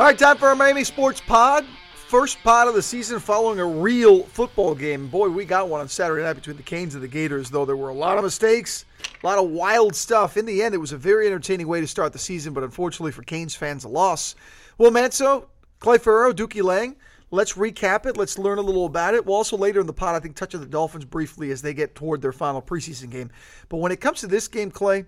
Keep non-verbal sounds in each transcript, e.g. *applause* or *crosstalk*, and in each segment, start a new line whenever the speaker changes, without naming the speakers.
All right, time for our Miami Sports Pod. First pod of the season following a real football game. Boy, we got one on Saturday night between the Canes and the Gators, though there were a lot of mistakes, a lot of wild stuff. In the end, it was a very entertaining way to start the season, but unfortunately for Canes fans, a loss. Will Manso, Clay Ferraro, Dookie Lang, let's recap it. Let's learn a little about it. We'll also later in the pod, I think, touch on the Dolphins briefly as they get toward their final preseason game. But when it comes to this game, Clay,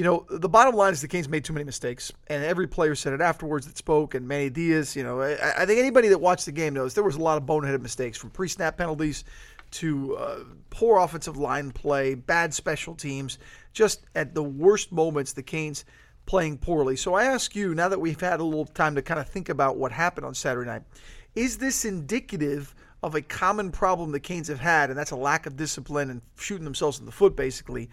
you know, the bottom line is the Canes made too many mistakes, and every player said it afterwards that spoke. And Manny Diaz, you know, I, I think anybody that watched the game knows there was a lot of boneheaded mistakes from pre-snap penalties to uh, poor offensive line play, bad special teams, just at the worst moments, the Canes playing poorly. So I ask you, now that we've had a little time to kind of think about what happened on Saturday night, is this indicative of a common problem the Canes have had, and that's a lack of discipline and shooting themselves in the foot, basically?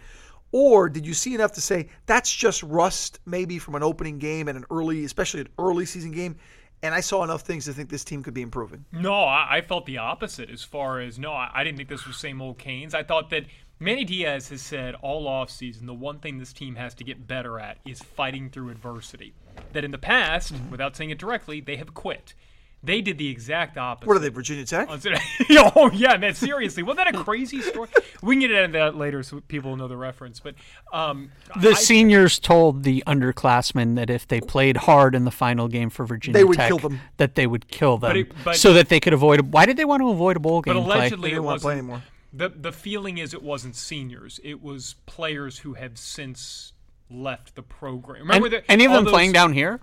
Or did you see enough to say that's just rust, maybe from an opening game and an early, especially an early season game? And I saw enough things to think this team could be improving.
No, I, I felt the opposite as far as no, I, I didn't think this was same old Canes. I thought that Manny Diaz has said all offseason the one thing this team has to get better at is fighting through adversity. That in the past, mm-hmm. without saying it directly, they have quit. They did the exact opposite.
What are they, Virginia Tech?
oh *laughs* yeah, man. Seriously, wasn't that a crazy story? we can get into that later so people know the reference. But um,
the I, seniors told the underclassmen that if they played hard in the final game for Virginia
they would
Tech,
kill them.
that they would kill them, but it, but, so that they could avoid. Why did they want to avoid a bowl game?
But allegedly,
play?
it
wasn't play anymore.
The the feeling is it wasn't seniors; it was players who have since left the program. Remember
and, any of them those, playing down here?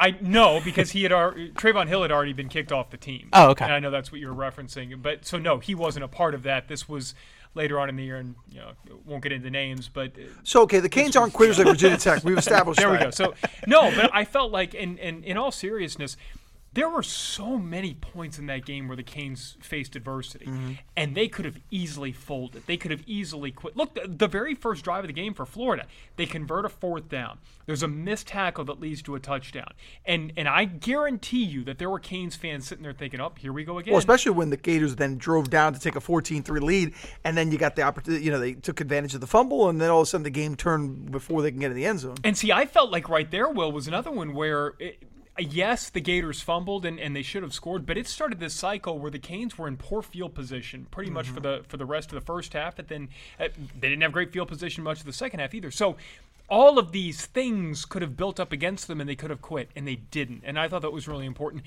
I know because he had already, Trevon Hill had already been kicked off the team.
Oh, okay.
And I know that's what you're referencing. But so no, he wasn't a part of that. This was later on in the year, and you know, won't get into names. But uh,
so okay, the Canes aren't quitters like *laughs* Virginia Tech. We've established.
there
that.
we go. So no, but I felt like, in, in in all seriousness, there were so many points in that game where the Canes faced adversity, mm-hmm. and they could have easily folded. They could have easily quit. Look, the, the, very first drive of the game for Florida, they convert a fourth down. There's a missed tackle that leads to a touchdown, and and I guarantee you that there were Canes fans sitting there thinking, "Oh, here we go again."
Well, especially when the Gators then drove down to take a 14-3 lead, and then you got the opportunity. You know, they took advantage of the fumble, and then all of a sudden the game turned before they can get in the end zone.
And see, I felt like right there, Will was another one where. It, yes, the Gators fumbled and, and they should have scored, but it started this cycle where the Canes were in poor field position pretty mm-hmm. much for the for the rest of the first half. But then uh, they didn't have great field position much of the second half either. So all of these things could have built up against them and they could have quit and they didn't. And I thought that was really important.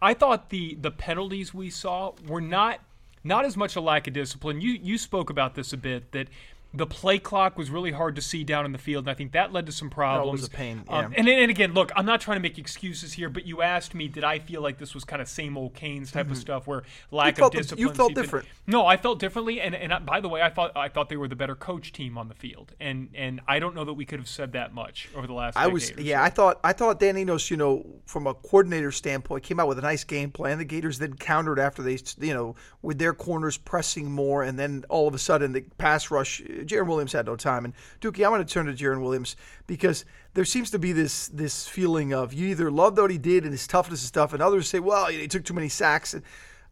I thought the the penalties we saw were not not as much a lack of discipline. You you spoke about this a bit that the play clock was really hard to see down in the field, and I think that led to some problems.
That was a pain.
Um, yeah. Um, and, and again, look, I'm not trying to make excuses here, but you asked me, did I feel like this was kind of same old Canes type mm-hmm. of stuff, where lack of discipline?
You felt different.
No, I felt differently, and and I, by the way, I thought I thought they were the better coach team on the field, and and I don't know that we could have said that much over the last.
I was yeah, so. I thought I thought Dan Enos, you know, from a coordinator standpoint, came out with a nice game plan. The Gators then countered after they, you know, with their corners pressing more, and then all of a sudden the pass rush. Jarren Williams had no time. And Dookie, I'm going to turn to Jarren Williams because there seems to be this this feeling of you either love what he did and his toughness and stuff, and others say, well, he took too many sacks. And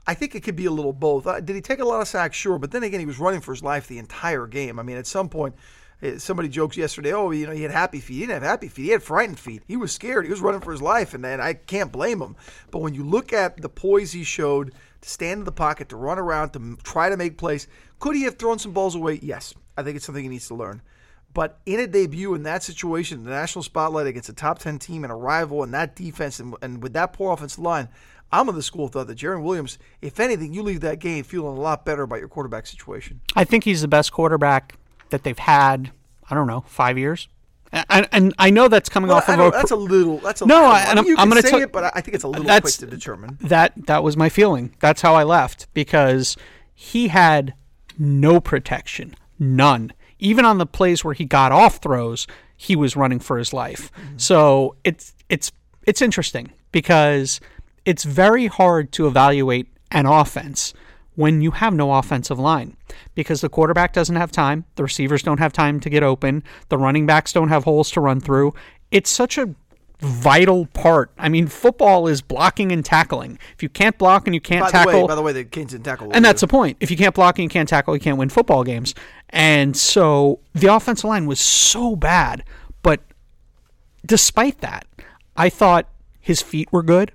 I think it could be a little both. Uh, did he take a lot of sacks? Sure, but then again, he was running for his life the entire game. I mean, at some point. Eh, somebody jokes yesterday, oh, you know, he had happy feet. He didn't have happy feet. He had frightened feet. He was scared. He was running for his life, and, and I can't blame him. But when you look at the poise he showed to stand in the pocket, to run around, to try to make plays, could he have thrown some balls away? Yes. I think it's something he needs to learn. But in a debut in that situation, the national spotlight against a top 10 team and a rival and that defense and, and with that poor offensive line, I'm of the school of thought that Jarren Williams, if anything, you leave that game feeling a lot better about your quarterback situation.
I think he's the best quarterback that they've had, I don't know, five years. And, and I know that's coming
well,
off of
a that's a little that's a
no.
Little,
I, and I'm, I'm going to
say it, but I think it's a little quick to determine.
That that was my feeling. That's how I left because he had no protection, none even on the plays where he got off throws, he was running for his life. Mm-hmm. So it's it's it's interesting because it's very hard to evaluate an offense when you have no offensive line because the quarterback doesn't have time, the receivers don't have time to get open, the running backs don't have holes to run through. It's such a vital part. I mean, football is blocking and tackling. If you can't block and you can't
by
tackle,
the way, by the way, the Canes didn't tackle,
and that's the point. If you can't block and you can't tackle, you can't win football games. And so the offensive line was so bad, but despite that, I thought his feet were good.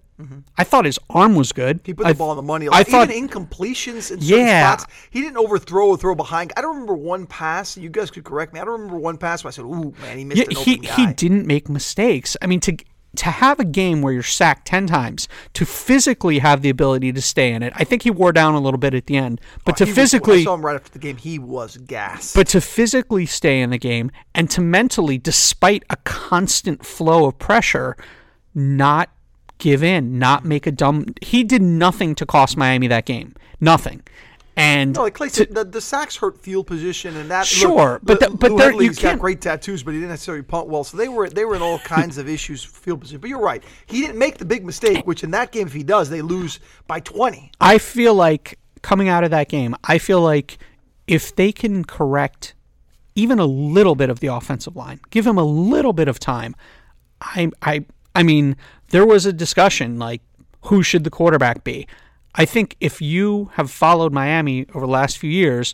I thought his arm was good.
Mm-hmm. He put
I
the ball on the money.
I thought
even incompletions in certain
Yeah.
spots, he didn't overthrow or throw behind. I don't remember one pass. You guys could correct me. I don't remember one pass where I said, "Ooh, man, he missed
Yeah,
an
he
open guy."
he didn't make mistakes. I mean, to to have a game where you're sacked ten times, to physically have the ability to stay in it. I think he wore down a little bit at the end, but to
He was-
physically,
I saw him right after the game. He was gas.
but to physically stay in the game and to mentally, despite a constant flow of pressure, not give in, not make a dumb. He did nothing to cost Miami that game. Nothing. And
No, like Clay said, the, the sacks hurt field position and that.
Sure,
look,
but the- but
Lou
there- you can't-
great tattoos, but he didn't necessarily punt well. So they were they were in all kinds of issues field position. But you're right, he didn't make the big mistake. Which in that game, if he does, they lose by 20.
I feel like coming out of that game, I feel like if they can correct even a little bit of the offensive line, give him a little bit of time. I I I mean, there was a discussion like who should the quarterback be? I think if you have followed Miami over the last few years,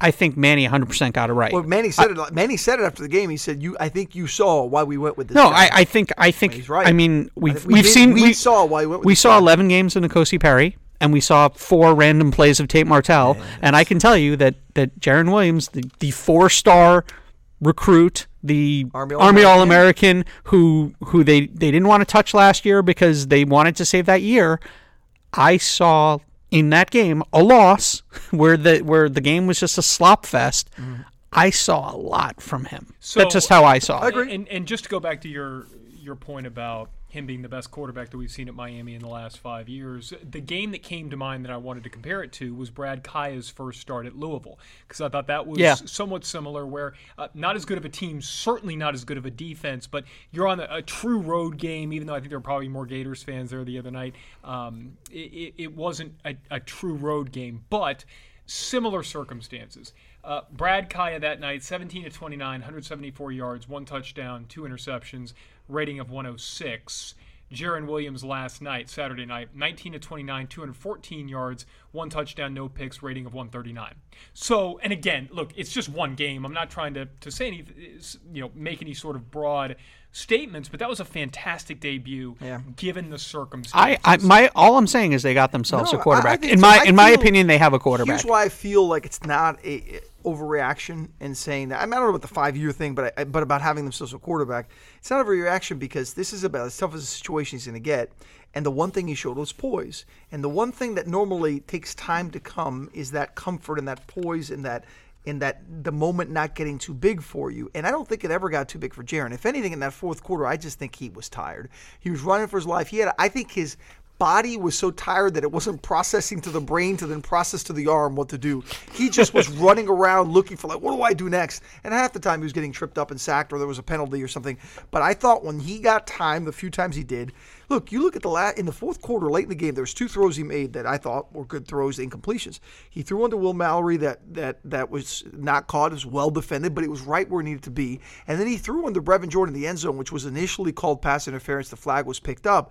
I think Manny 100% got it right.
Well, Manny said it. Uh, Manny said it after the game. He said, "You, I think you saw why we went with this."
no,
guy."
I, I think I think
He's right.
I mean we've
think we
we've
did-
seen
we saw why we
we saw
guy.
11 games in N'Kosi Perry and we saw four random plays of Tate Martell and I can tell you that that Jarren Williams the, the four-star recruit the
Army
Army
All-American.
All-American who who they they didn't want to touch last year because they wanted to save that year. I saw in that game a loss *laughs* where the where the game was just a slop fest. Mm. I saw a lot from him.
So-
that's just how I saw
I
it.
Agree.
And and just to go back to your your point about him being the best quarterback that we've seen at Miami in the last five years, the game that came to mind that I wanted to compare it to was Brad Kaaya's first start at Louisville because I thought that was
Yeah.
somewhat similar. Where uh, not as good of a team, certainly not as good of a defense, but you're on a, a true road game. Even though I think there were probably more Gators fans there the other night, um, it, it, wasn't a, a true road game, but similar circumstances. Uh, Brad Kaaya that night, 17 to 29, 174 yards, one touchdown, two interceptions, rating of 106. Jarren Williams last night, Saturday night, 19 to 29, 214 yards, one touchdown, no picks, rating of 139. So, and again, look, it's just one game. I'm not trying to, to say any, you know, make any sort of broad statements, but that was a fantastic debut
Yeah.
given the circumstances.
I, I my all I'm saying is they got themselves
No,
a
I- I
quarterback.
think
in my
I
in my opinion, they have a quarterback.
Here's why I feel like it's not a a overreaction in saying that. I, mean, I don't know about the five year thing, but I, but about having themselves a quarterback, it's not a overreaction because this is about as tough as a situation he's going to get. And the one thing he showed was poise. And the one thing that normally takes time to come is that comfort and that poise and that in that the moment not getting too big for you. And I don't think it ever got too big for Jarren. If anything, in that fourth quarter, I just think he was tired. He was running for his life. He had, I think, his body was so tired that it wasn't processing to the brain to then process to the arm what to do. He just was *laughs* running around looking for like, what do I do next? And half the time he was getting tripped up and sacked or there was a penalty or something. But I thought when he got time, the few times he did, look, you look at the la- in the fourth quarter, late in the game, there was two throws he made that I thought were good throws, incompletions. He threw one to Will Mallory that that that was not caught, it was well defended, but it was right where it needed to be. And then he threw one to Brevin Jordan in the end zone, which was initially called pass interference. The flag was picked up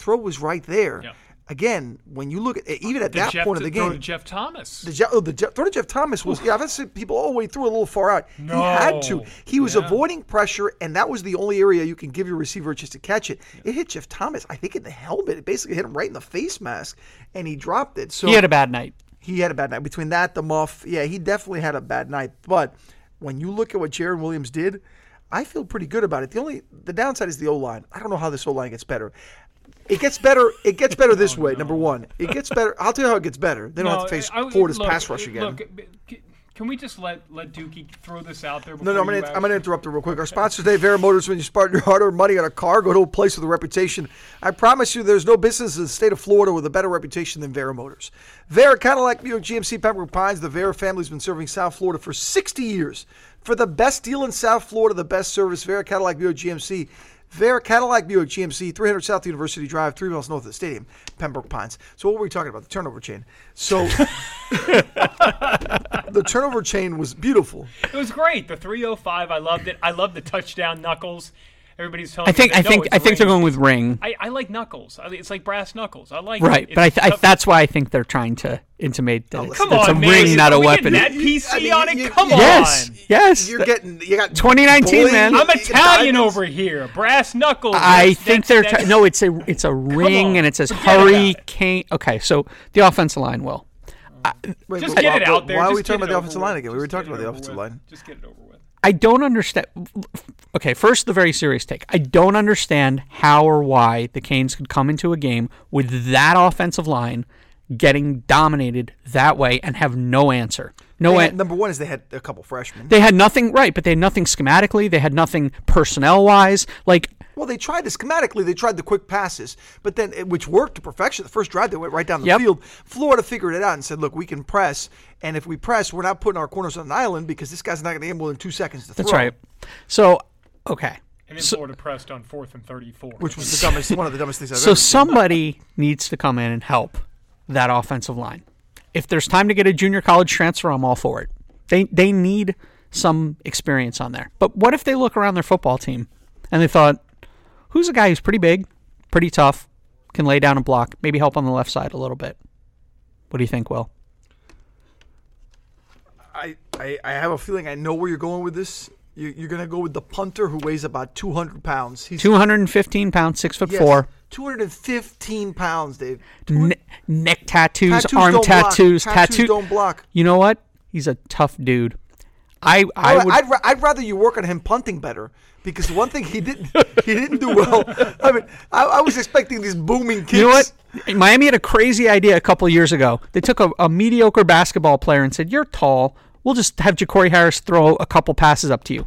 throw was right there.
Yeah.
Again, when you look at even at
The
that
Jeff,
point of the
throw
game,
to Jeff Thomas.
the, Je- oh, the Je- throw to Jeff Thomas was yeah. I've seen people all the way through a little far out. He had to. He was
Yeah.
avoiding pressure, and that was the only area you can give your receiver just to catch it. It hit Jeff Thomas, I think, in the helmet. It basically hit him right in the face mask, and he dropped it. So
he had a bad night.
he had a bad night. Between that, the muff, yeah, he definitely had a bad night. But when you look at what Jarren Williams did, I feel pretty good about it. The only the downside is the O line. I don't know how this O line gets better. It gets better. It gets better this *laughs* oh, way. Number one, it gets better. I'll tell you how it gets better. They don't have to face
I- I-
Florida's
look,
pass rush again.
Look, can we just let let Dookie throw this out there?
No, no, I'm gonna, I'm gonna interrupt you real quick. Our sponsor today, Vera Motors. When you spend your hard-earned money on a car, go to a place with a reputation. I promise you, there's no business in the state of Florida with a better reputation than Vera Motors. Vera Cadillac Buick GMC Pembroke Pines. The Vera family's been serving South Florida for 60 years. For the best deal in South Florida, the best service, Vera Cadillac Buick GMC. Vera Cadillac Buick GMC, 300 South University Drive, three miles north of the stadium, Pembroke Pines. So what were we talking about? The turnover chain. So *laughs* the turnover chain was beautiful.
It was great. The 305. I loved it. I love the touchdown knuckles. Everybody's telling
I think
me
I think
no,
I
it's
think they're going with ring.
I, I like knuckles. I, it's like brass knuckles. I like
Right,
it.
but I, th- I that's why I think they're trying to intimate that oh, it's,
Come
it's
on,
a
man.
ring, not
Are
a
getting
weapon.
That PC
I mean,
on it. Come
you-
Yes.
on.
Yes.
You're getting you got
2019,
bling,
man.
I'm Italian over here. Brass knuckles.
I
That's-
think
that's-
they're
that's-
no. It's a it's a ring and it says
forget about it.
Hurricane. Okay, so the offensive line will.
Wait,
Just
but
get
why-
it out there.
Why are we talking about the
over
offensive
with.
line again? We were
Just
talking about the
over
offensive
with.
line.
Just get it over with.
I don't understand. Okay, first the very serious take. I don't understand how or why the Canes could come into a game with that offensive line getting dominated that way and have no answer. No
They
an-
number one is they had a couple freshmen.
They had nothing right, but they had nothing schematically. They had nothing personnel wise. Like
Well, they tried this schematically. They tried the quick passes, but then eh, which worked to perfection. The first drive, they went right down the
Yep.
field. Florida figured it out and said, "Look, we can press, and if we press, we're not putting our corners on an island because this guy's not going to be able in two seconds to
that's
throw."
That's right. So okay,
And then Florida pressed on fourth and 34.
Which was the dumbest, one of the dumbest things I've
so
ever. seen.
somebody needs to come in and help that offensive line. If there's time to get a junior college transfer, I'm all for it. They they need some experience on there. But what if they look around their football team and they thought, who's a guy who's pretty big, pretty tough, can lay down a block, maybe help on the left side a little bit? What do you think, Will?
I, I, I have a feeling I know where you're going with this. You, you're going to go with the punter who weighs about 200 pounds. He's
215 pounds, six foot
yes,
four,
215 pounds, Dave.
ne- neck tattoos,
Tattoos
arm tattoos,
Tattoos
tattoo.
don't block.
You know what? He's a tough dude. I I would.
I'd, ra- I'd rather you work on him punting better because the one thing he didn't *laughs* he didn't do well. I mean, I, I was expecting these booming kicks.
You know what? Miami had a crazy idea a couple of years ago. They took a, a mediocre basketball player and said, "You're tall. We'll just have Jacory Harris throw a couple passes up to you."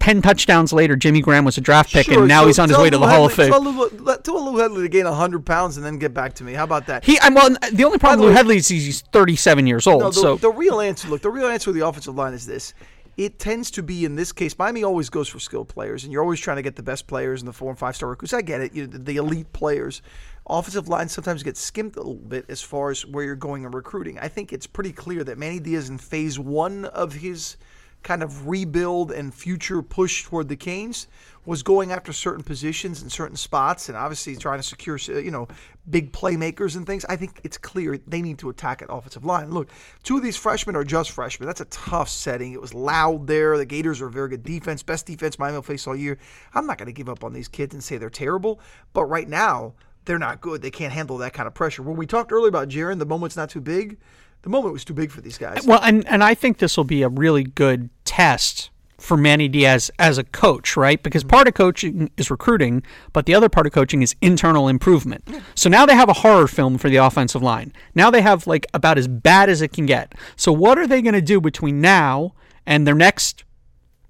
Ten touchdowns later, Jimmy Graham was a draft pick,
Sure,
and now
so
he's on his way to the Hall of Fame.
Tell Lou, let- tell Lou Hedley to gain 100 pounds and then get back to me. How about that?
He, I'm, well, the only problem with
way-
Hedley is he's 37 years old.
No, the,
so
the real answer, look, the real answer with the offensive line is this. It tends to be in this case. Miami always goes for skilled players, and you're always trying to get the best players and the four and five star recruits. I get it, you know, the, the elite players. Offensive line sometimes gets skimped a little bit as far as where you're going in recruiting. I think it's pretty clear that Manny Diaz in phase one of his kind of rebuild and future push toward the Canes was going after certain positions and certain spots, and obviously trying to secure, uh, you know, big playmakers and things. I think it's clear they need to attack at offensive line. Look, two of these freshmen are just freshmen. That's a tough setting. It was loud there. The Gators are a very good defense, best defense Miami will face all year. I'm not going to give up on these kids and say they're terrible, but right now they're not good. They can't handle that kind of pressure. When we talked earlier about Jarren, the moment's not too big. The moment was too big for these guys.
Well, and and I think this will be a really good test for Manny Diaz as a coach, right? Because mm-hmm. part of coaching is recruiting, but the other part of coaching is internal improvement. So now they have a horror film for the offensive line. Now they have like about as bad as it can get. So what are they going to do between now and their next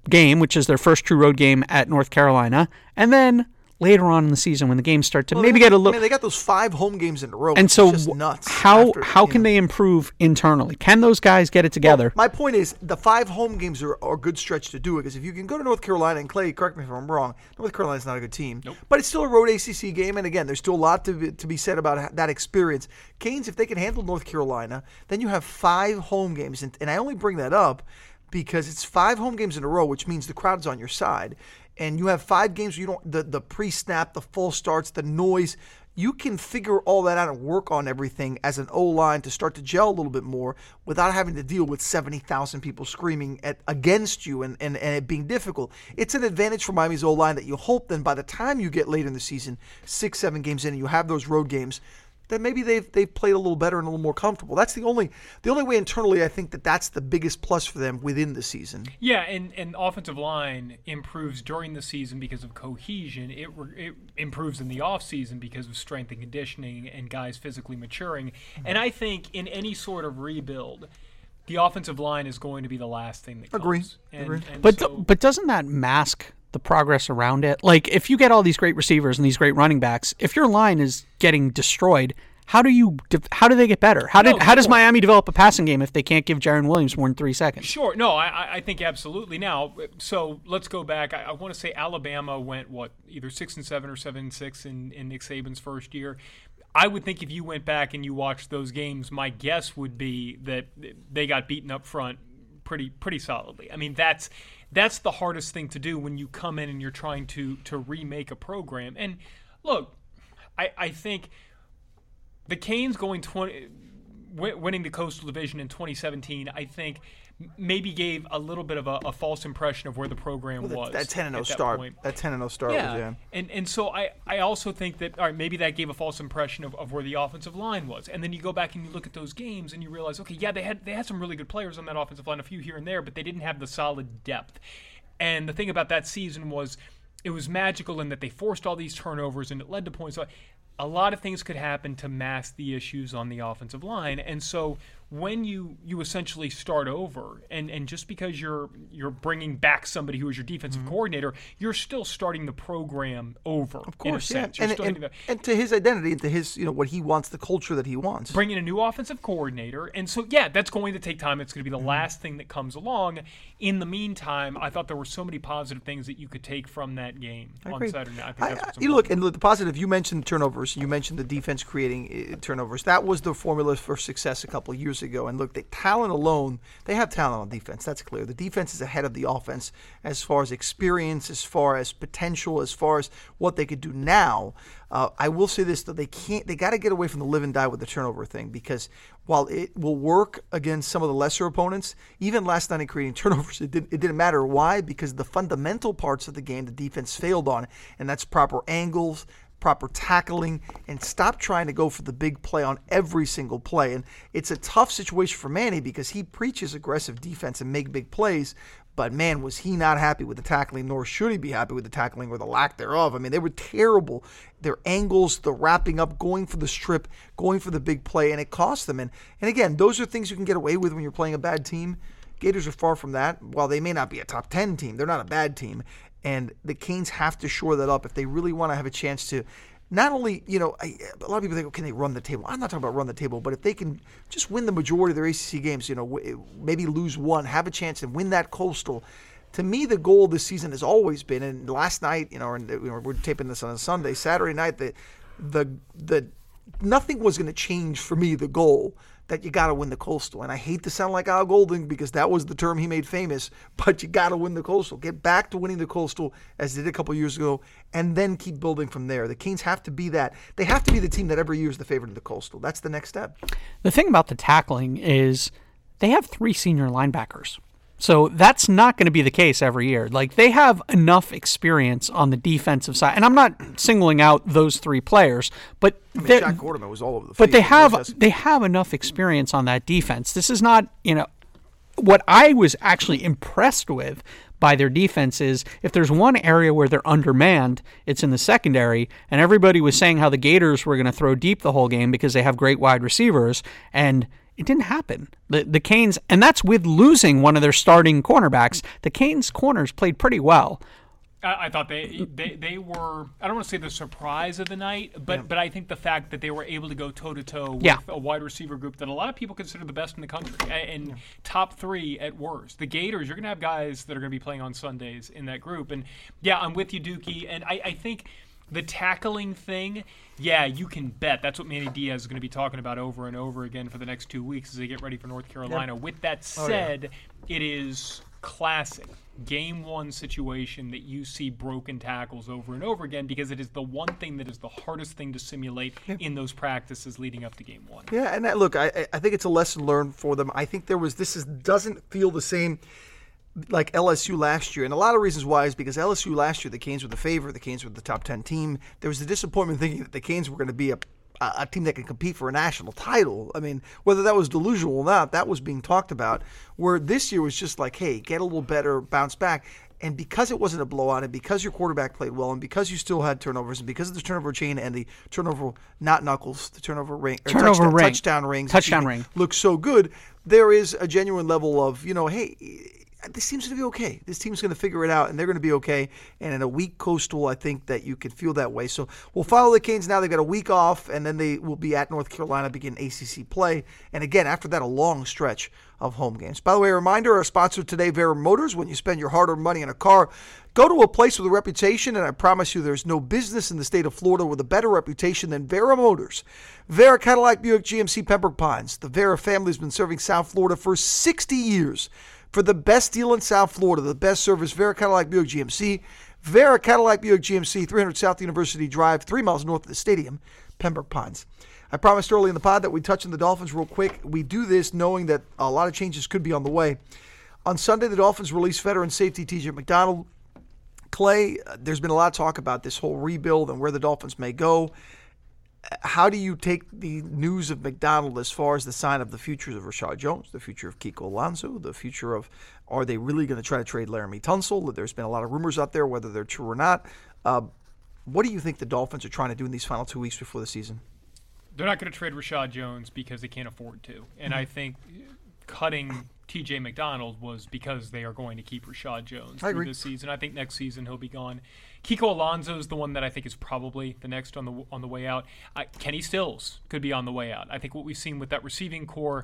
game, which is their first true road game at North Carolina, and then later on in the season when the games start to maybe get a little
mean, they got those five home games in a row.
and so
is just nuts.
how
after,
how can
know.
they improve internally? Can those guys get it together?
My point is, the five home games are, are a good stretch to do it because if you can go to North Carolina and Clay, correct me if I'm wrong, North Carolina's not a good team, but it's still a road ACC game, and again, there's still a lot to be, to be said about that experience. Canes, if they can handle North Carolina, then you have five home games, and, and I only bring that up because it's five home games in a row, which means the crowd's on your side, and you have five games where you don't the the pre-snap, the full starts, the noise you can figure all that out and work on everything as an O line to start to gel a little bit more without having to deal with 70,000 people screaming at against you and, and, and it being difficult. It's an advantage for Miami's O line that you hope then by the time you get later in the season, six, seven games in, and you have those road games, then maybe they've they've played a little better and a little more comfortable. That's the only the only way internally I think that that's the biggest plus for them within the season.
Yeah, and, and offensive line improves during the season because of cohesion. It, it improves in the off season because of strength and conditioning and guys physically maturing. And mm-hmm. I think in any sort of rebuild, the offensive line is going to be the last thing that comes.
Agree.
And,
Agree.
and
But
so,
but doesn't that mask the progress around it? Like if you get all these great receivers and these great running backs, if your line is getting destroyed, how do you de- how do they get better? How did
No,
how does. Miami develop a passing game if they can't give Jarren Williams more than three seconds?
Sure. No, I, I- I think absolutely. Now, so let's go back. I, I want to say Alabama went what either six and seven or seven and six in, in Nick Saban's first year. I would think if you went back and you watched those games, my guess would be that they got beaten up front pretty pretty solidly. I mean, that's that's the hardest thing to do when you come in and you're trying to to remake a program. And look, I, I think the Canes going 20 winning the Coastal Division in 2017, I think maybe gave a little bit of a, a false impression of where the program was.
That 10 and 0
at that
start.
point.
That 10 and 0 start
Yeah.
was yeah.
And and so I, I also think that all right, maybe that gave a false impression of, of where the offensive line was. And then you go back and you look at those games and you realize, okay, yeah, they had they had some really good players on that offensive line, a few here and there, but they didn't have the solid depth. And the thing about that season was it was magical in that they forced all these turnovers and it led to points. So a lot of things could happen to mask the issues on the offensive line. And so when you you essentially start over and and just because you're you're bringing back somebody who is your defensive coordinator you're still starting the program over
Of course, yeah. And, and,
the-
and to his identity and to his, you know, what he wants, the culture that he wants.
bring in a new offensive coordinator. And so, yeah, that's going to take time. It's going to be the
Mm-hmm.
last thing that comes along. In the meantime, I thought there were so many positive things that you could take from that game on
agree.
Saturday night. I think
I, I- you look and look, the positive. You mentioned turnovers. You mentioned the defense creating uh, turnovers. That was the formula for success a couple of years ago. And look, the talent alone, they have talent on defense. That's clear. The defense is ahead of the offense as far as experience, as far as potential, as far as what they could do now. Uh, I will say this though: they can't. They got to get away from the live and die with the turnover thing because while it will work against some of the lesser opponents, even last night in creating turnovers, it. It didn't matter. Why? Because the fundamental parts of the game, the defense failed on, and that's proper angles, proper tackling, and stop trying to go for the big play on every single play. And it's a tough situation for Manny because he preaches aggressive defense and make big plays. But man, was he not happy with the tackling, nor should he be happy with the tackling or the lack thereof. I mean, they were terrible. Their angles, the wrapping up, going for the strip, going for the big play, and it cost them. And and again, those are things you can get away with when you're playing a bad team. Gators are far from that. While they may not be a top 10 team, they're not a bad team. And the Canes have to shore that up if they really want to have a chance to not only, you know, I, a lot of people think, oh, can they run the table? I'm not talking about run the table, but if they can just win the majority of their ACC games, you know, w- maybe lose one, have a chance and win that coastal. To me, the goal this season has always been, and last night, you know, and you know, we're taping this on a Sunday, Saturday night, the the the nothing was going to change for me. The goal that you got to win the coastal, and I hate to sound like Al Golden because that was the term he made famous, *laughs* but you got to win the coastal. Get back to winning the coastal as they did a couple years ago, and then keep building from there. The Canes have to be that. They have to be the team that every year is the favorite of the coastal. That's the next step.
The thing about the tackling is they have three senior linebackers. So that's not going to be the case every year. Like they have enough experience on the defensive side. And I'm not singling out those three players, but
I mean, Jack was all over the
but they have they have enough experience on that defense. This is not, you know, what I was actually impressed with by their defense is if there's one area where they're undermanned, it's in the secondary. And everybody was saying how the Gators were going to throw deep the whole game because they have great wide receivers, and it didn't happen. The the Canes, and that's with losing one of their starting cornerbacks. The Canes corners played pretty well.
I, I thought they, they they were I don't want to say the surprise of the night, but but I think the fact that they were able to go toe to toe with
Yeah.
a wide receiver group that a lot of people consider the best in the country a- and top three at worst. The Gators, you're gonna have guys that are gonna be playing on Sundays in that group, and yeah, I'm with you, Dookie, and I, I think. The tackling thing, yeah, you can bet that's what Manny Diaz is going to be talking about over and over again for the next two weeks as they get ready for North Carolina. With that oh, said, it is classic game one situation that you see broken tackles over and over again because it is the one thing that is the hardest thing to simulate in those practices leading up to game one.
Yeah, and that, look, I, I- I think it's a lesson learned for them. I think there was this is doesn't feel the same like LSU last year, and a lot of reasons why is because LSU last year the Canes were the favorite, the Canes were the top ten team. There was the disappointment thinking that the Canes were going to be a a team that can compete for a national title. I mean, whether that was delusional or not, that was being talked about. Where this year was just like, hey, get a little better, bounce back. And because it wasn't a blowout, and because your quarterback played well, and because you still had turnovers, and because of the turnover chain and the turnover not knuckles, the turnover ring, or
Turnover
touchdown,
ring.
touchdown rings,
Touchdown ring.
look so good. There is a genuine level of you know, hey, this going to be okay. This team's going to figure it out, and they're going to be okay. And in a weak coastal, I think that you can feel that way. So we'll follow the Canes now. They've got a week off, and then they will be at North Carolina, begin ACC play. And again, after that, a long stretch of home games. By the way, a reminder our sponsor today, Vera Motors. When you spend your hard earned money on a car, go to a place with a reputation, and I promise you there's no business in the state of Florida with a better reputation than Vera Motors. Vera Cadillac Buick GMC Pembroke Pines. The Vera family has been serving South Florida for 60 years. For the best deal in South Florida, the best service, Vera Cadillac Buick GMC. Vera Cadillac Buick GMC, 300 South University Drive, three miles north of the stadium, Pembroke Pines. I promised early in the pod that we'd touch on the Dolphins real quick. We do this knowing that a lot of changes could be on the way. On Sunday, the Dolphins released veteran safety TJ McDonald. Clay, uh, there's been a lot of talk about this whole rebuild and where the Dolphins may go. How do you take the news of McDonald as far as the sign of the futures of Reshad Jones, the future of Kiko Alonso, the future of are they really going to try to trade Laremy Tunsil? There's been a lot of rumors out there, whether they're true or not. Uh, what do you think the Dolphins are trying to do in these final two weeks before the season?
They're not going to trade Reshad Jones because they can't afford to. And
Mm-hmm.
I think cutting TJ McDonald was because they are going to keep Reshad Jones this season. I think next season he'll be gone. Kiko Alonso is the one that I think is probably the next on the on the way out. I, Kenny Stills could be on the way out. I think what we've seen with that receiving core,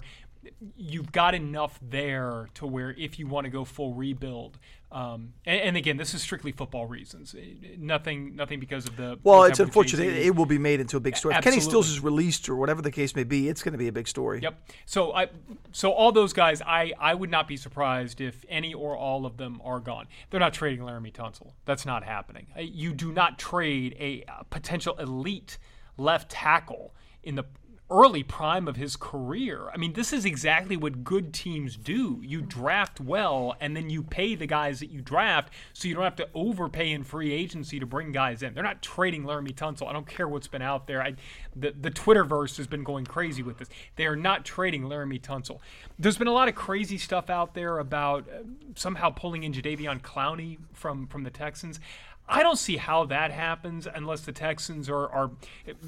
you've got enough there to where if you want to go full rebuild, um, and, and again, this is strictly football reasons. Nothing, nothing because of the.
Well, it's unfortunate. It, it will be made into a big story. If Kenny
Absolutely.
Stills is released or whatever the case may be, it's going to be a big story.
Yep. So I, so all those guys, I, I would not be surprised if any or all of them are gone. They're not trading Laremy Tunsil. That's not happening. Uh, You do not trade a, potential elite left tackle in the early prime of his career. I mean, this is exactly what good teams do. You draft well, and then you pay the guys that you draft, so you don't have to overpay in free agency to bring guys in. They're not trading Laremy Tunsil. I don't care what's been out there. I, the the Twitterverse has been going crazy with this. They are not trading Laremy Tunsil. There's been a lot of crazy stuff out there about uh, somehow pulling in Jadeveon Clowney from from the Texans. I don't see how that happens unless the Texans are, are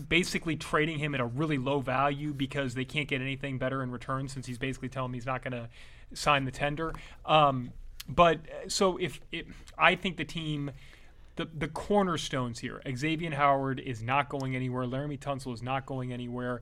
basically trading him at a really low value because they can't get anything better in return since he's basically telling me he's not going to sign the tender. Um, but so if it, I think the team, the the cornerstones here, Xavier Howard is not going anywhere. Laremy Tunsil is not going anywhere.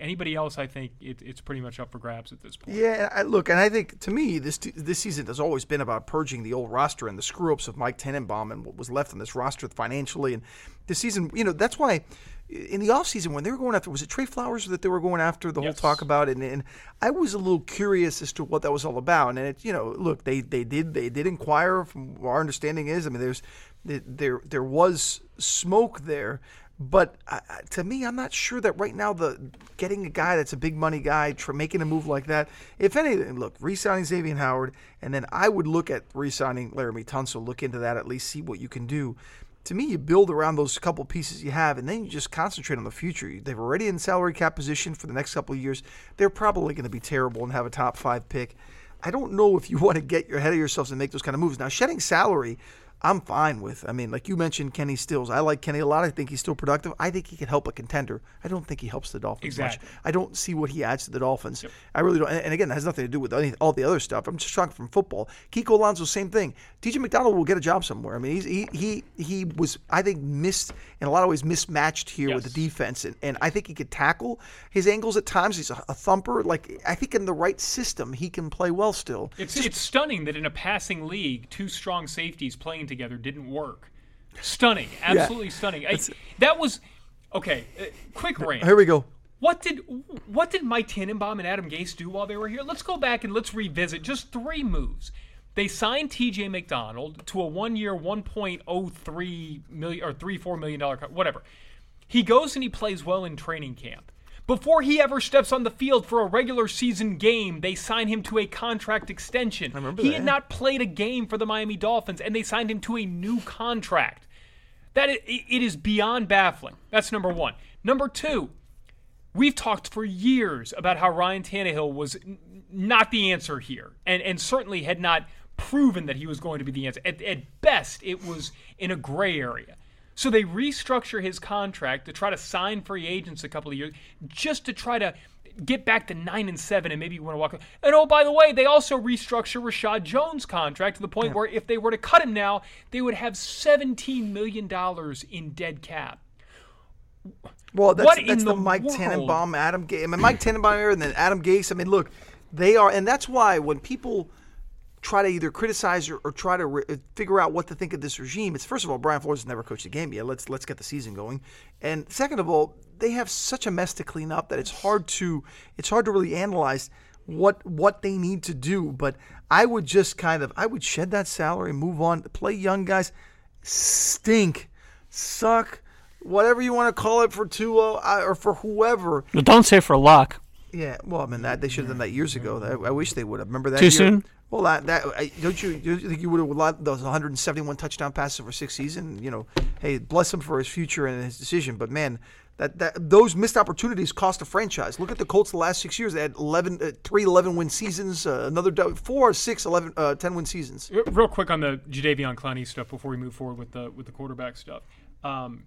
Anybody else, I think it, it's pretty much up for grabs at this point.
Yeah, I, look, and I think to me this this season has always been about purging the old roster and the screw ups of Mike Tannenbaum and what was left on this roster financially. And this season, you know, that's why in the offseason when they were going after was it Trey Flowers that they were going after the
Yes.
whole talk about and, and I was a little curious as to what that was all about. And it, you know, look, they they did they did inquire. From what our understanding is, I mean, there's there there was smoke there. But uh, to me, I'm not sure that right now the getting a guy that's a big money guy, making a move like that. If anything, look, re-signing Xavier Howard, and then I would look at re-signing Laremy Tunsil. Look into that at least, see what you can do. To me, you build around those couple pieces you have, and then you just concentrate on the future. They've already in salary cap position for the next couple of years. They're probably going to be terrible and have a top five pick. I don't know if you *laughs* want to get your ahead of yourselves and make those kind of moves. Now, shedding salary, I'm fine with. I mean, like you mentioned, Kenny Stills. I like Kenny a lot. I think he's still productive. I think he can help a contender. I don't think he helps the Dolphins
Exactly.
much. I don't see what he adds to the Dolphins. I really don't. And, again, that has nothing to do with any, all the other stuff. I'm just talking from football. Kiko Alonso, same thing. TJ McDonald will get a job somewhere. I mean, he's, he he he was I think missed in a lot of ways mismatched here with the defense, and, and I think he could tackle his angles at times. He's a, a thumper. Like I think in the right system, he can play well still.
It's it's stunning that in a passing league, two strong safeties playing together didn't work. Stunning, *laughs* absolutely stunning. I, that was okay. Uh, quick rant.
Here we go.
What did what did Mike Tannenbaum and Adam Gase do while they were here? Let's go back and let's revisit just three moves. They signed T.J. McDonald to a one-year, 1.03 million or three four million dollar whatever. He goes and he plays well in training camp. Before he ever steps on the field for a regular season game, they sign him to a contract extension.
remember
he
that,
had not played a game for the Miami Dolphins, and they signed him to a new contract. That i- it is beyond baffling. That's number one. Number two, we've talked for years about how Ryan Tannehill was n- not the answer here, and and certainly had not proven that he was going to be the answer. At, at best, it was in a gray area. So they restructure his contract to try to sign free agents a couple of years, just to try to get back to nine and seven, and maybe you want to walk. And oh, by the way, they also restructure Reshad Jones' contract to the point where if they were to cut him now, they would have seventeen million dollars in dead cap.
Well, that's,
What
that's the,
the
Mike
world?
Tannenbaum, Adam Gase. I mean, Mike Tannenbaum era and then Adam Gase. I mean, look, they are, and that's why when people try to either criticize or, or try to re- uh, figure out what to think of this regime, it's first of all, Brian Flores has never coached a game yet. Let's let's get the season going, and second of all, they have such a mess to clean up that it's hard to it's hard to really analyze what what they need to do. But I would just kind of I would shed that salary, move on, play young guys, stink, suck whatever you want to call it for Tua uh, or for whoever.
But don't say for luck.
Yeah, well, I mean that they should have done that years ago. I, I wish they would have. Remember that?
Too
year?
soon?
Well, that, that don't you do you think you would have allowed those 171 touchdown passes over six season? You know, hey, bless him for his future and his decision. But man, that, that those missed opportunities cost a franchise. Look at the Colts the last six years. They had 11, uh, three 11 win seasons, uh, another four, six, 11, uh, 10 win seasons.
Real quick on the Jadeveon Clowney stuff before we move forward with the with the quarterback stuff. Um,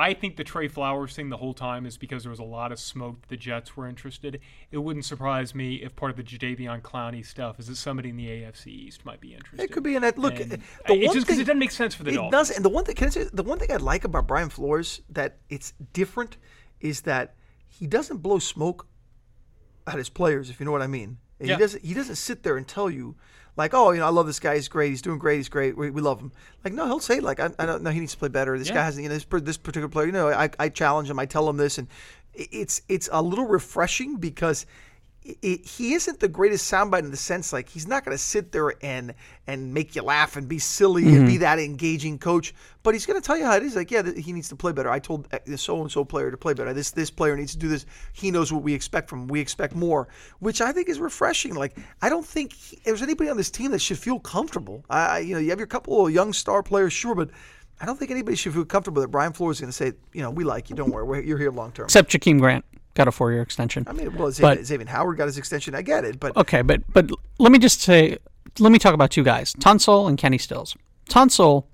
I think the Trey Flowers thing the whole time is because there was a lot of smoke. that The Jets were interested. It wouldn't surprise me if part of the Jadeveon Clowney stuff is that somebody in the AFC East might be interested.
It could be in that. Look,
And
the one
just because it doesn't make sense for the
it
Dolphins.
does, and the one thing can I say, the one thing I like about Brian Flores that it's different is that he doesn't blow smoke at his players, if you know what I mean. He
Yeah.
doesn't. He doesn't sit there and tell you like, oh, you know, I love this guy. He's great. He's doing great. He's great. We, we love him. Like, no, he'll say like, I, I don't know. He needs to play better. This
Yeah.
guy hasn't. You know, this, this particular player. You know, I, I challenge him. I tell him this, and it's it's a little refreshing because it, he isn't the greatest soundbite in the sense like he's not going to sit there and and make you laugh and be silly and be mm-hmm. that engaging coach, but he's going to tell you how it is. Like, yeah, th- he needs to play better. I told uh, the so and so player to play better. This this player needs to do this. He knows what we expect from him. We expect more, which I think is refreshing. Like, I don't think he, there's anybody on this team that should feel comfortable. I, I- you know, you have your couple of young star players, sure, but. I don't think anybody should feel comfortable that Brian Flores is going to say, you know, we like you. Don't worry, we're, you're here long term.
Except Jakeem Grant got a four year extension.
I mean, well,
But-
Xavier, Xavier Howard got his extension. I get it, but
Okay, but but let me just say, let me talk about two guys, Tunsil and Kenny Stills. Tunsil,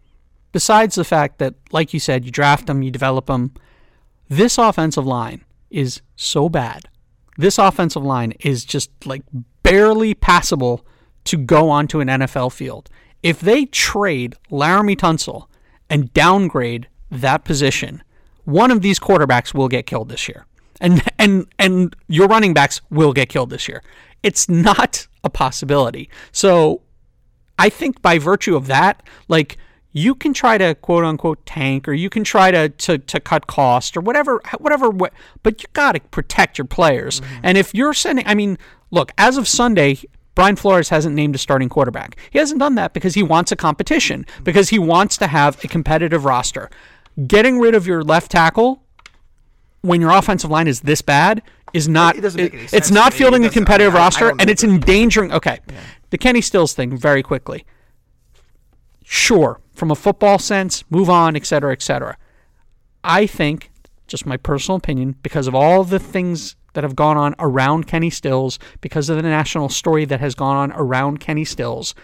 besides the fact that, like you said, you draft them, you develop them, this offensive line is so bad. This offensive line is just like barely passable to go onto an NFL field. If they trade Laremy Tunsil and downgrade that position, one of these quarterbacks will get killed this year. And and and your running backs will get killed this year. It's not a possibility. So I think by virtue of that, like you can try to quote unquote tank or you can try to to, to cut cost or whatever whatever but you got to protect your players. Mm-hmm. And if you're sending I mean, look, as of Sunday Brian Flores hasn't named a starting quarterback. He hasn't done that because he wants a competition, because he wants to have a competitive roster. Getting rid of your left tackle when your offensive line is this bad is not
It any
it's not fielding
It
a competitive
I- I
roster
don't
and
know
it's endangering okay. The kenny stills thing very quickly. Sure from a football sense move on etc cetera et cetera. I think just my personal opinion because of all the things that have gone on around kenny stills because of the national story that has gone on around kenny stills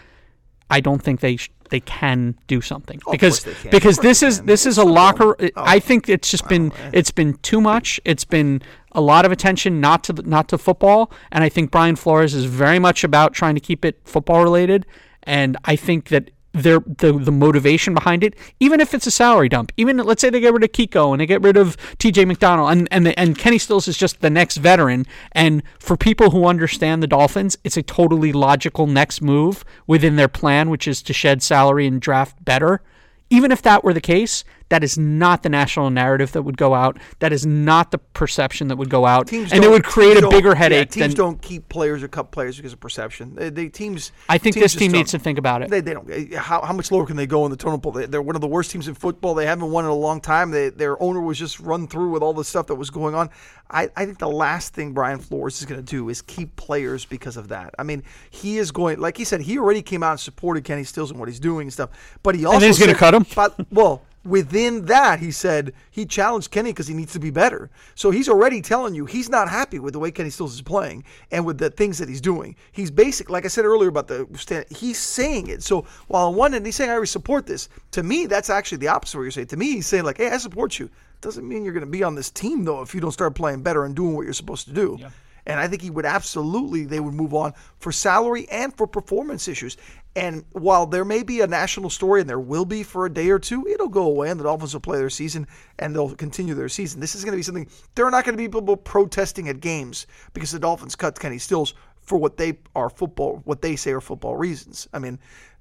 i don't think they sh- they can do something.
Of
because
course they can.
because this is this is a locker oh. I think it's just been it's been too much. It's been a lot of attention not to not to football. And I think Brian Flores is very much about trying to keep it football related. And I think that their the the motivation behind it even if it's a salary dump even let's say they get rid of Kiko and they get rid of TJ McDonald and and the, and Kenny Stills is just the next veteran and for people who understand the Dolphins it's a totally logical next move within their plan which is to shed salary and draft better. Even if that were the case, that is not the national narrative that would go out. That is not the perception that would go out,
teams
and it would create a bigger
yeah,
headache.
teams
than,
don't keep players or cut players because of perception. They, they teams.
I think
teams
this team needs to think about it.
They, they don't. eh, How, how much lower can they go in the totem pole? They, they're one of the worst teams in football. They haven't won in a long time. They, their owner was just run through with all the stuff that was going on. I, I think the last thing Brian Flores is going to do is keep players because of that. I mean, he is going, like he said, he already came out and supported Kenny Stills and what he's doing and stuff. But he also
then he's gonna cut him?
But well, within that, he said he challenged Kenny because he needs to be better. So he's already telling you he's not happy with the way Kenny Stills is playing and with the things that he's doing. He's basic, like I said earlier about the stand. He's saying it. So while on one end he's saying I support this, to me that's actually the opposite. of What you're saying to me, he's saying like, hey, I support you. Doesn't mean you're going to be on this team though if you don't start playing better and doing what you're supposed to do. And I think he would absolutely they would move on for salary and for performance issues. And while there may be a national story and there will be for a day or two, it'll go away and the Dolphins will play their season and they'll continue their season. This is going to be something there are not going to be people protesting at games because the Dolphins cut Kenny Stills for what they are football what they say are football reasons. I mean,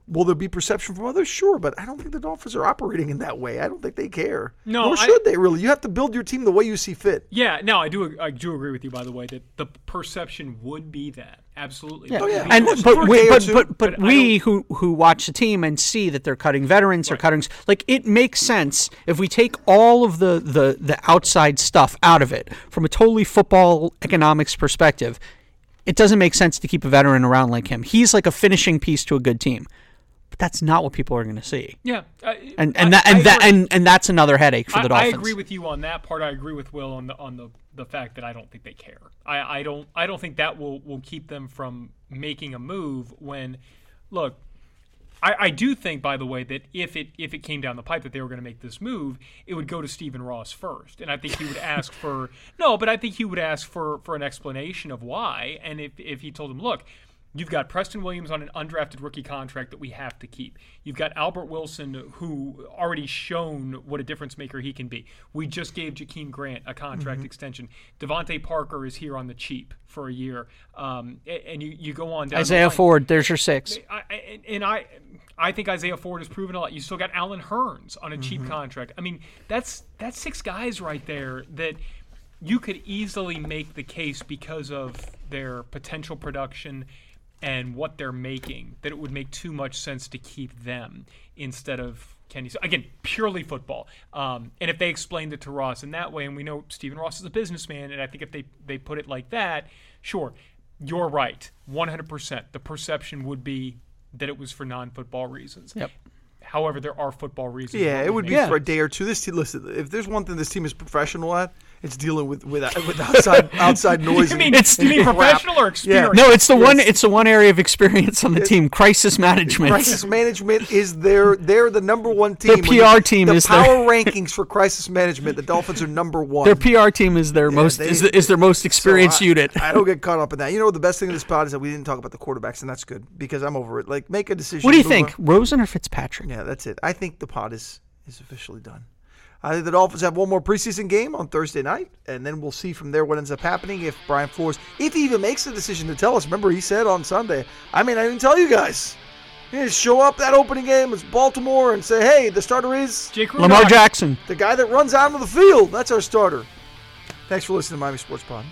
Will there be perception from others? Sure, but I don't think the Dolphins are operating in that way. I don't think they care.
No,
Nor
I-
should they really. You have to build your team the way you see fit.
Yeah, no, I do. I do agree with you. By the way, that the perception would be that absolutely.
Yeah.
Oh, yeah.
And
Of
but we, but, but but
But
we who who watch the team and see that they're cutting veterans, they're cutting like it makes sense if we take all of the the the outside stuff out of it from a totally football economics perspective. It doesn't make sense to keep a veteran around like him. He's like a finishing piece to a good team, but that's not what people are going to see.
Yeah,
And and
I-
that and
I
that and, and that's another headache for the
I, I agree with you on that part. I agree with Will on the on the, the fact that I don't think they care. I, I don't I don't think that will will keep them from making a move when look I, I do think, by the way, that if it if it came down the pipe that they were going to make this move, it would go to Stephen Ross first, and I think he would ask for *laughs* no, but I think he would ask for for an explanation of why. And if if he told him, look, you've got Preston Williams on an undrafted rookie contract that we have to keep. You've got Albert Wilson, who already shown what a difference maker he can be. We just gave Jakeem Grant a contract extension. DeVante Parker is here on the cheap for a year, um, and you you go on down
Isaiah. Ford, there's your six.
I, I- and I, I think Isaiah Ford has proven a lot. You still got Allen Hurns on a cheap contract. I mean, that's that's six guys right there that you could easily make the case because of their potential production and what they're making that it would make too much sense to keep them instead of Kenny. So again, purely football. Um, and if they explained it to Ross in that way, and we know Stephen Ross is a businessman, and I think if they they put it like that, sure, you're right, 100%. The perception would be that it was for non-football reasons.
Yep.
However, there are football reasons.
Yeah, it would be
make
Yeah.
for a day or two. This team, listen, if there's one thing this team is professional at, it's dealing with with, uh, with outside *laughs* outside noise.
You
and-
mean,
It's-
you mean professional or experienced?
No, it's the one. It's the one area of experience on the team: crisis management.
Crisis management is their they're the number one team.
Their
When you-
PR team
the
is their-
power *laughs* rankings for crisis management. The Dolphins are number one.
Their PR team is their most
they-
is, is their most
So
experienced
I-
unit.
I don't get *laughs* caught up in that. You know, the best thing in this pod is that we didn't talk about the quarterbacks, and that's good because I'm over it. Like, make a decision.
what do you
move
think,
on.
Rosen or Fitzpatrick?
Yeah, that's it. I think the pod is is officially done. I think the Dolphins have one more preseason game on Thursday night, and then we'll see from there what ends up happening. If Brian Flores, if he even makes the decision to tell us, remember he said on Sunday, I mean, I didn't tell you guys. You just show up that opening game, it's Baltimore, and say, hey, the starter is
Jake
Lamar Jackson.
the guy that runs out of the field. That's our starter. Thanks for listening to Miami Sports Pod.